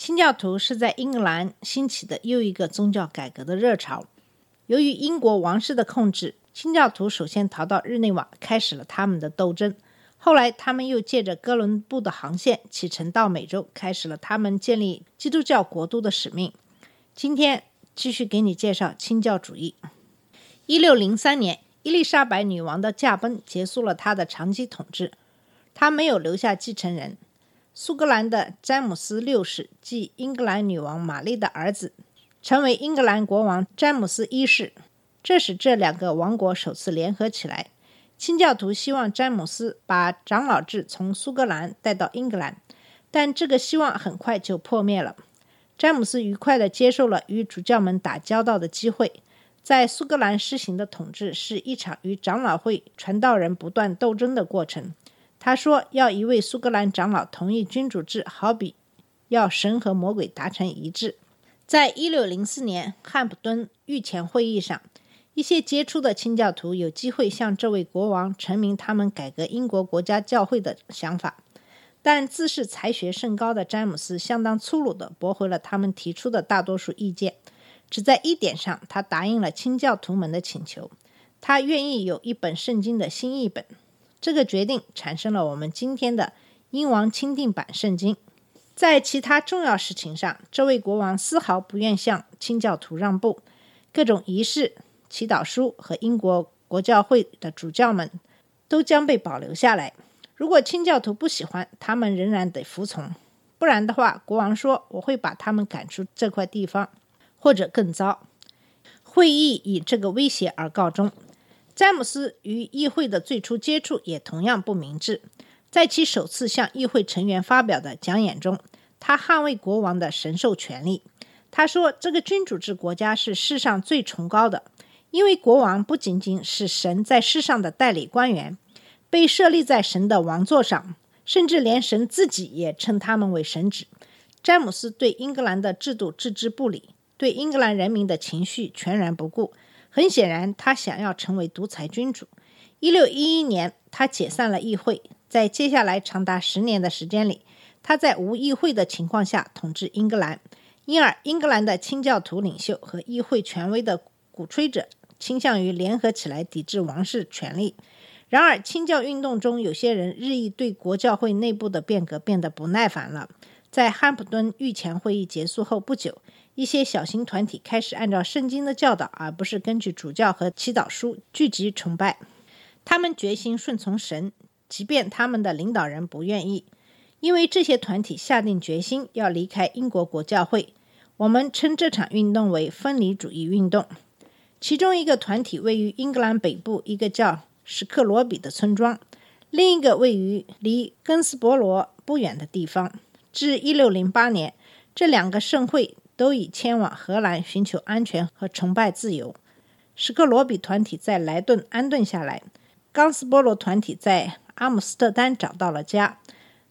清教徒是在英格兰兴起的又一个宗教改革的热潮。由于英国王室的控制，清教徒首先逃到日内瓦，开始了他们的斗争。后来，他们又借着哥伦布的航线启程到美洲，开始了他们建立基督教国度的使命。今天继续给你介绍清教主义。一六零三年，伊丽莎白女王的驾崩结束了她的长期统治。她没有留下继承人。苏格兰的詹姆斯六世即英格兰女王玛丽的儿子，成为英格兰国王詹姆斯一世，这使这两个王国首次联合起来。清教徒希望詹姆斯把长老制从苏格兰带到英格兰，但这个希望很快就破灭了。詹姆斯愉快地接受了与主教们打交道的机会。在苏格兰施行的统治是一场与长老会传道人不断斗争的过程。他说，要一位苏格兰长老同意君主制，好比要神和魔鬼达成一致。在一六零四年汉普敦御前会议上，一些杰出的清教徒有机会向这位国王陈明他们改革英国国家教会的想法，但自恃才学甚高的詹姆斯相当粗鲁地驳回了他们提出的大多数意见。只在一点上，他答应了清教徒们的请求，他愿意有一本圣经的新译本。这个决定产生了我们今天的英王钦定版圣经。在其他重要事情上，这位国王丝毫不愿向清教徒让步。各种仪式、祈祷书和英国国教会的主教们都将被保留下来。如果清教徒不喜欢，他们仍然得服从；不然的话，国王说：“我会把他们赶出这块地方。”或者更糟。会议以这个威胁而告终。詹姆斯与议会的最初接触也同样不明智。在其首次向议会成员发表的讲演中，他捍卫国王的神授权利。他说：“这个君主制国家是世上最崇高的，因为国王不仅仅是神在世上的代理官员，被设立在神的王座上，甚至连神自己也称他们为神旨。”詹姆斯对英格兰的制度置之不理。对英格兰人民的情绪全然不顾，很显然，他想要成为独裁君主。一六一一年，他解散了议会，在接下来长达十年的时间里，他在无议会的情况下统治英格兰。因而，英格兰的清教徒领袖和议会权威的鼓吹者倾向于联合起来抵制王室权力。然而，清教运动中有些人日益对国教会内部的变革变得不耐烦了。在汉普敦御前会议结束后不久，一些小型团体开始按照圣经的教导，而不是根据主教和祈祷书聚集崇拜。他们决心顺从神，即便他们的领导人不愿意。因为这些团体下定决心要离开英国国教会，我们称这场运动为分离主义运动。其中一个团体位于英格兰北部一个叫史克罗比的村庄，另一个位于离根斯伯罗不远的地方。至1608年，这两个盛会都已迁往荷兰，寻求安全和崇拜自由。史克罗比团体在莱顿安顿下来，冈斯波罗团体在阿姆斯特丹找到了家。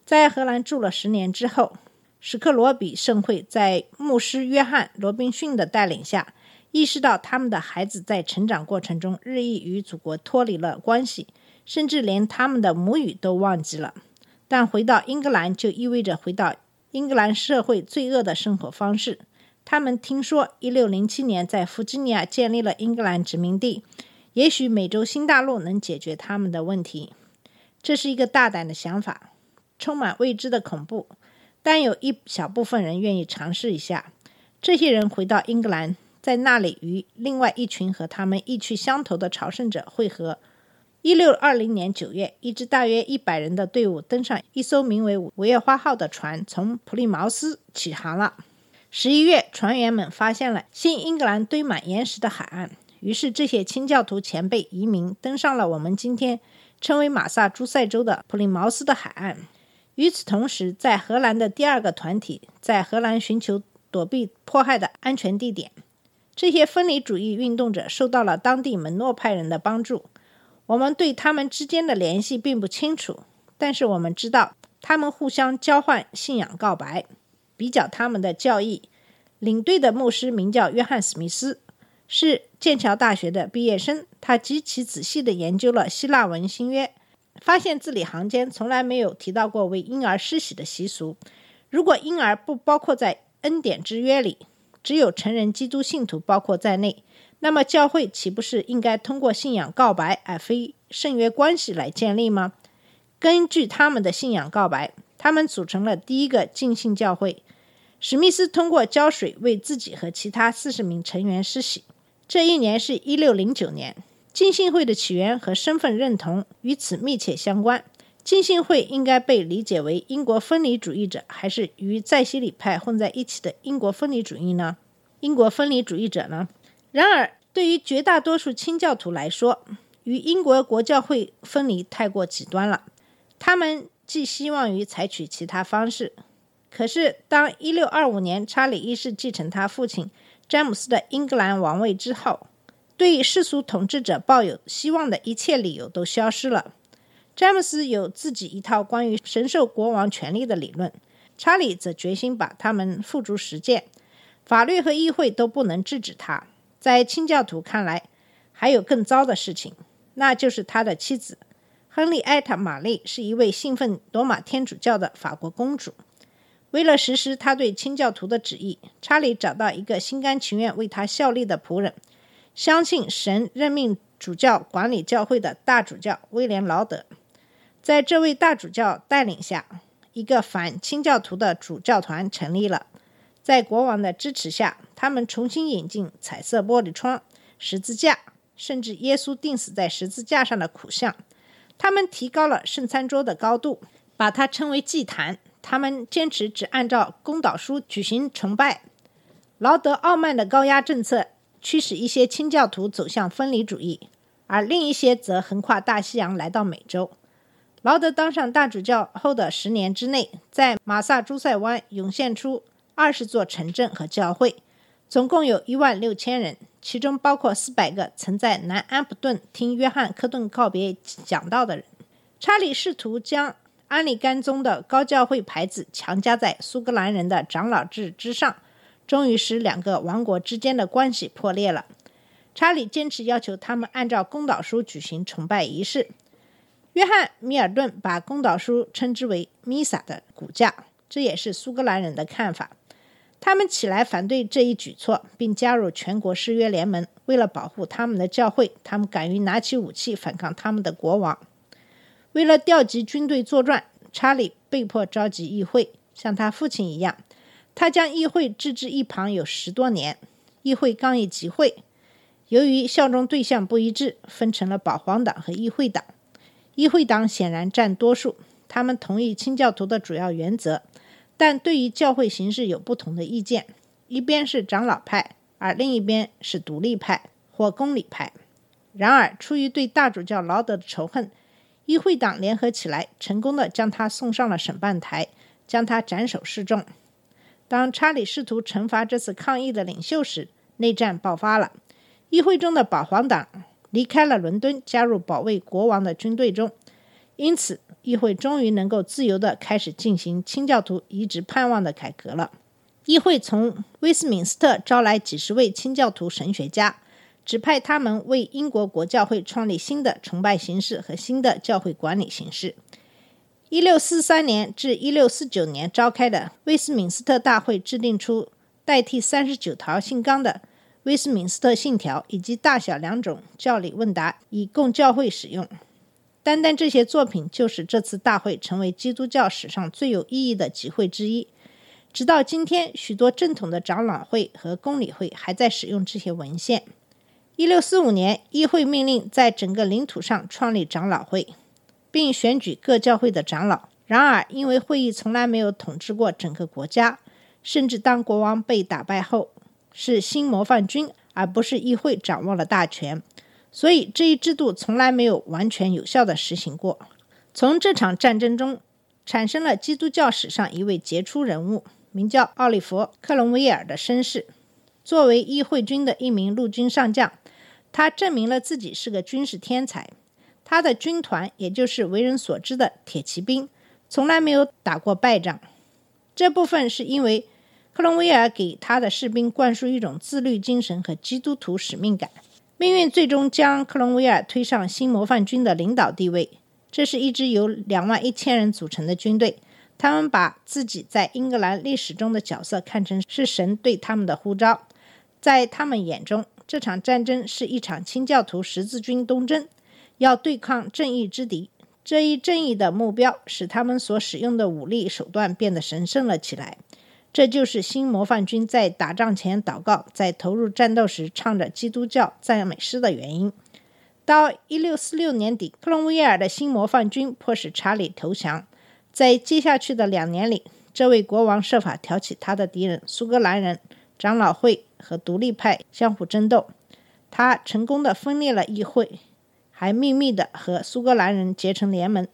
在荷兰住了十年之后，史克罗比盛会在牧师约翰·罗宾逊的带领下，意识到他们的孩子在成长过程中日益与祖国脱离了关系，甚至连他们的母语都忘记了。但回到英格兰就意味着回到英格兰社会罪恶的生活方式。他们听说1607年在弗吉尼亚建立了英格兰殖民地，也许美洲新大陆能解决他们的问题。这是一个大胆的想法，充满未知的恐怖，但有一小部分人愿意尝试一下。这些人回到英格兰，在那里与另外一群和他们意趣相投的朝圣者会合。一六二零年九月，一支大约一百人的队伍登上一艘名为“五月花号”的船，从普利茅斯起航了。十一月，船员们发现了新英格兰堆满岩石的海岸，于是这些清教徒前辈移民登上了我们今天称为马萨诸塞州的普利茅斯的海岸。与此同时，在荷兰的第二个团体在荷兰寻求躲避迫害的安全地点。这些分离主义运动者受到了当地门诺派人的帮助。我们对他们之间的联系并不清楚，但是我们知道他们互相交换信仰告白，比较他们的教义。领队的牧师名叫约翰·史密斯，是剑桥大学的毕业生。他极其仔细地研究了希腊文新约，发现字里行间从来没有提到过为婴儿施洗的习俗。如果婴儿不包括在恩典之约里，只有成人基督信徒包括在内，那么教会岂不是应该通过信仰告白而非圣约关系来建立吗？根据他们的信仰告白，他们组成了第一个浸信教会。史密斯通过浇水为自己和其他四十名成员施洗。这一年是一六零九年。浸信会的起源和身份认同与此密切相关。浸信会应该被理解为英国分离主义者，还是与在西里派混在一起的英国分离主义呢？英国分离主义者呢？然而，对于绝大多数清教徒来说，与英国国教会分离太过极端了。他们寄希望于采取其他方式。可是，当1625年查理一世继承他父亲詹姆斯的英格兰王位之后，对世俗统治者抱有希望的一切理由都消失了。詹姆斯有自己一套关于神授国王权力的理论，查理则决心把他们付诸实践。法律和议会都不能制止他。在清教徒看来，还有更糟的事情，那就是他的妻子亨利埃塔·玛丽是一位信奉罗马天主教的法国公主。为了实施他对清教徒的旨意，查理找到一个心甘情愿为他效力的仆人，相信神任命主教管理教会的大主教威廉·劳德。在这位大主教带领下，一个反清教徒的主教团成立了。在国王的支持下，他们重新引进彩色玻璃窗、十字架，甚至耶稣钉死在十字架上的苦像。他们提高了圣餐桌的高度，把它称为祭坛。他们坚持只按照公祷书举行崇拜。劳德傲慢的高压政策驱使一些清教徒走向分离主义，而另一些则横跨大西洋来到美洲。劳德当上大主教后的十年之内，在马萨诸塞湾涌现出二十座城镇和教会，总共有一万六千人，其中包括四百个曾在南安普顿听约翰·科顿告别讲道的人。查理试图将。安利甘宗的高教会牌子强加在苏格兰人的长老制之上，终于使两个王国之间的关系破裂了。查理坚持要求他们按照公祷书举行崇拜仪式。约翰·米尔顿把公祷书称之为“弥撒的骨架”，这也是苏格兰人的看法。他们起来反对这一举措，并加入全国誓约联盟。为了保护他们的教会，他们敢于拿起武器反抗他们的国王。为了调集军队作战，查理被迫召集议会，像他父亲一样，他将议会置之一旁有十多年。议会刚一集会，由于效忠对象不一致，分成了保皇党和议会党。议会党显然占多数，他们同意清教徒的主要原则，但对于教会形式有不同的意见。一边是长老派，而另一边是独立派或公理派。然而，出于对大主教劳德的仇恨，议会党联合起来，成功的将他送上了审判台，将他斩首示众。当查理试图惩罚这次抗议的领袖时，内战爆发了。议会中的保皇党离开了伦敦，加入保卫国王的军队中。因此，议会终于能够自由地开始进行清教徒一直盼望的改革了。议会从威斯敏斯特招来几十位清教徒神学家。指派他们为英国国教会创立新的崇拜形式和新的教会管理形式。一六四三年至一六四九年召开的威斯敏斯特大会制定出代替三十九条信纲的威斯敏斯特信条，以及大小两种教理问答，以供教会使用。单单这些作品，就使这次大会成为基督教史上最有意义的集会之一。直到今天，许多正统的长老会和公理会还在使用这些文献。一六四五年，议会命令在整个领土上创立长老会，并选举各教会的长老。然而，因为会议从来没有统治过整个国家，甚至当国王被打败后，是新模范军而不是议会掌握了大权，所以这一制度从来没有完全有效的实行过。从这场战争中，产生了基督教史上一位杰出人物，名叫奥利弗·克伦威尔的绅士。作为议会军的一名陆军上将，他证明了自己是个军事天才。他的军团，也就是为人所知的铁骑兵，从来没有打过败仗。这部分是因为克伦威尔给他的士兵灌输一种自律精神和基督徒使命感。命运最终将克伦威尔推上新模范军的领导地位。这是一支由两万一千人组成的军队，他们把自己在英格兰历史中的角色看成是神对他们的呼召。在他们眼中，这场战争是一场清教徒十字军东征，要对抗正义之敌。这一正义的目标使他们所使用的武力手段变得神圣了起来。这就是新模范军在打仗前祷告，在投入战斗时唱着基督教赞美诗的原因。到一六四六年底，克隆威尔的新模范军迫使查理投降。在接下去的两年里，这位国王设法挑起他的敌人——苏格兰人、长老会和独立派相互争斗。他成功的分裂了议会，还秘密的和苏格兰人结成联盟。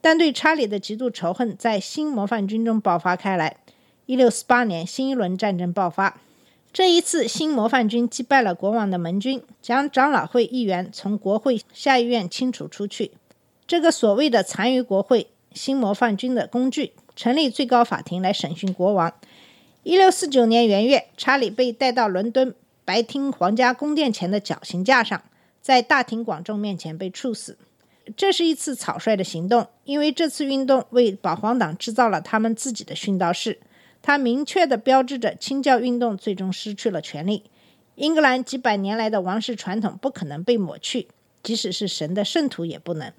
但对查理的极度仇恨在新模范军中爆发开来。一六四八年，新一轮战争爆发。这一次，新模范军击败了国王的盟军，将长老会议员从国会下议院清除出去。这个所谓的残余国会，新模范军的工具，成立最高法庭来审讯国王。一六四九年元月，查理被带到伦敦白厅皇家宫殿前的绞刑架上，在大庭广众面前被处死。这是一次草率的行动，因为这次运动为保皇党制造了他们自己的殉道室。它明确地标志着清教运动最终失去了权力。英格兰几百年来的王室传统不可能被抹去，即使是神的圣徒也不能。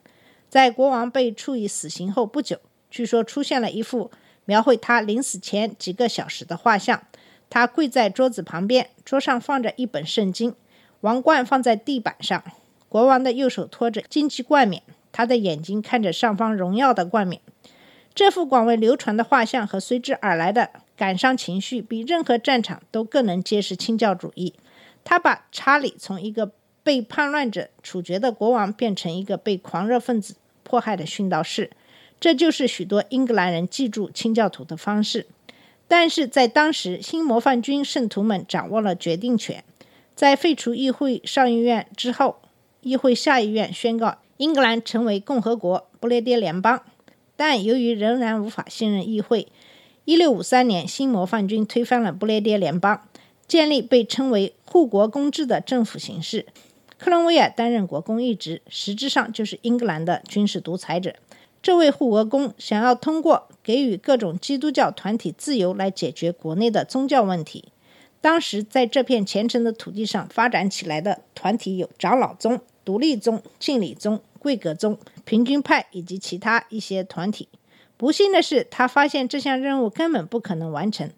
在国王被处以死刑后不久，据说出现了一幅描绘他临死前几个小时的画像。他跪在桌子旁边，桌上放着一本圣经，王冠放在地板上。国王的右手托着荆棘冠冕，他的眼睛看着上方荣耀的冠冕。这幅广为流传的画像和随之而来的感伤情绪，比任何战场都更能揭示清教主义。他把查理从一个被叛乱者处决的国王变成一个被狂热分子迫害的殉道士，这就是许多英格兰人记住清教徒的方式。但是在当时，新模范军圣徒们掌握了决定权。在废除议会上议院之后，议会下议院宣告英格兰成为共和国，不列颠联邦。但由于仍然无法信任议会，1653年新模范军推翻了不列颠联邦，建立被称为护国公制的政府形式。克伦威尔担任国公一职，实质上就是英格兰的军事独裁者。这位护国公想要通过给予各种基督教团体自由来解决国内的宗教问题。当时在这片虔诚的土地上发展起来的团体有长老宗、独立宗、敬礼宗。贵格宗、平均派以及其他一些团体。不幸的是，他发现这项任务根本不可能完成。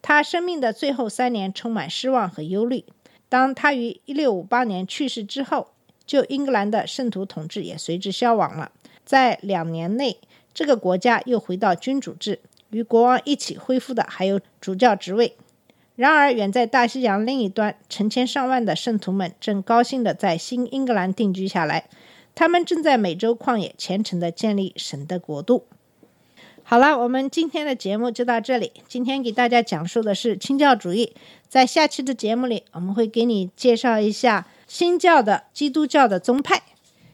他生命的最后三年充满失望和忧虑。当他于1658年去世之后，旧英格兰的圣徒统治也随之消亡了。在两年内，这个国家又回到君主制。与国王一起恢复的还有主教职位。然而，远在大西洋另一端，成千上万的圣徒们正高兴地在新英格兰定居下来。他们正在美洲旷野虔诚地建立神的国度。好了，我们今天的节目就到这里。今天给大家讲述的是清教主义。在下期的节目里，我们会给你介绍一下新教的基督教的宗派。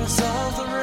colors of the rain.